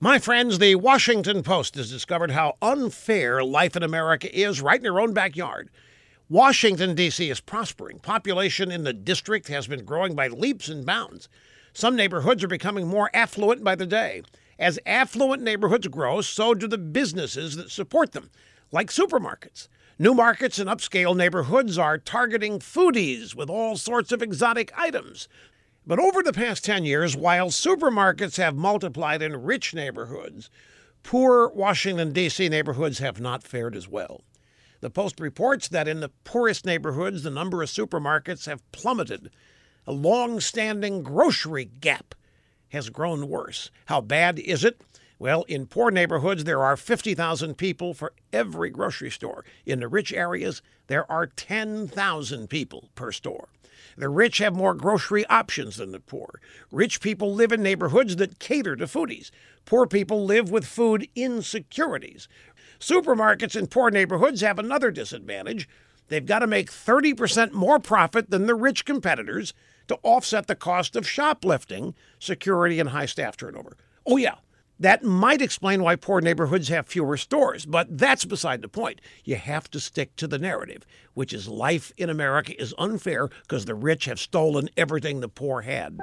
My friends, the Washington Post has discovered how unfair life in America is right in your own backyard. Washington, D.C. is prospering. Population in the district has been growing by leaps and bounds. Some neighborhoods are becoming more affluent by the day. As affluent neighborhoods grow, so do the businesses that support them, like supermarkets. New markets and upscale neighborhoods are targeting foodies with all sorts of exotic items. But over the past 10 years, while supermarkets have multiplied in rich neighborhoods, poor Washington, D.C. neighborhoods have not fared as well. The Post reports that in the poorest neighborhoods, the number of supermarkets have plummeted. A long standing grocery gap has grown worse. How bad is it? Well, in poor neighborhoods, there are 50,000 people for every grocery store. In the rich areas, there are 10,000 people per store. The rich have more grocery options than the poor. Rich people live in neighborhoods that cater to foodies. Poor people live with food insecurities. Supermarkets in poor neighborhoods have another disadvantage. They've got to make 30% more profit than the rich competitors to offset the cost of shoplifting, security, and high staff turnover. Oh, yeah, that might explain why poor neighborhoods have fewer stores, but that's beside the point. You have to stick to the narrative, which is life in America is unfair because the rich have stolen everything the poor had.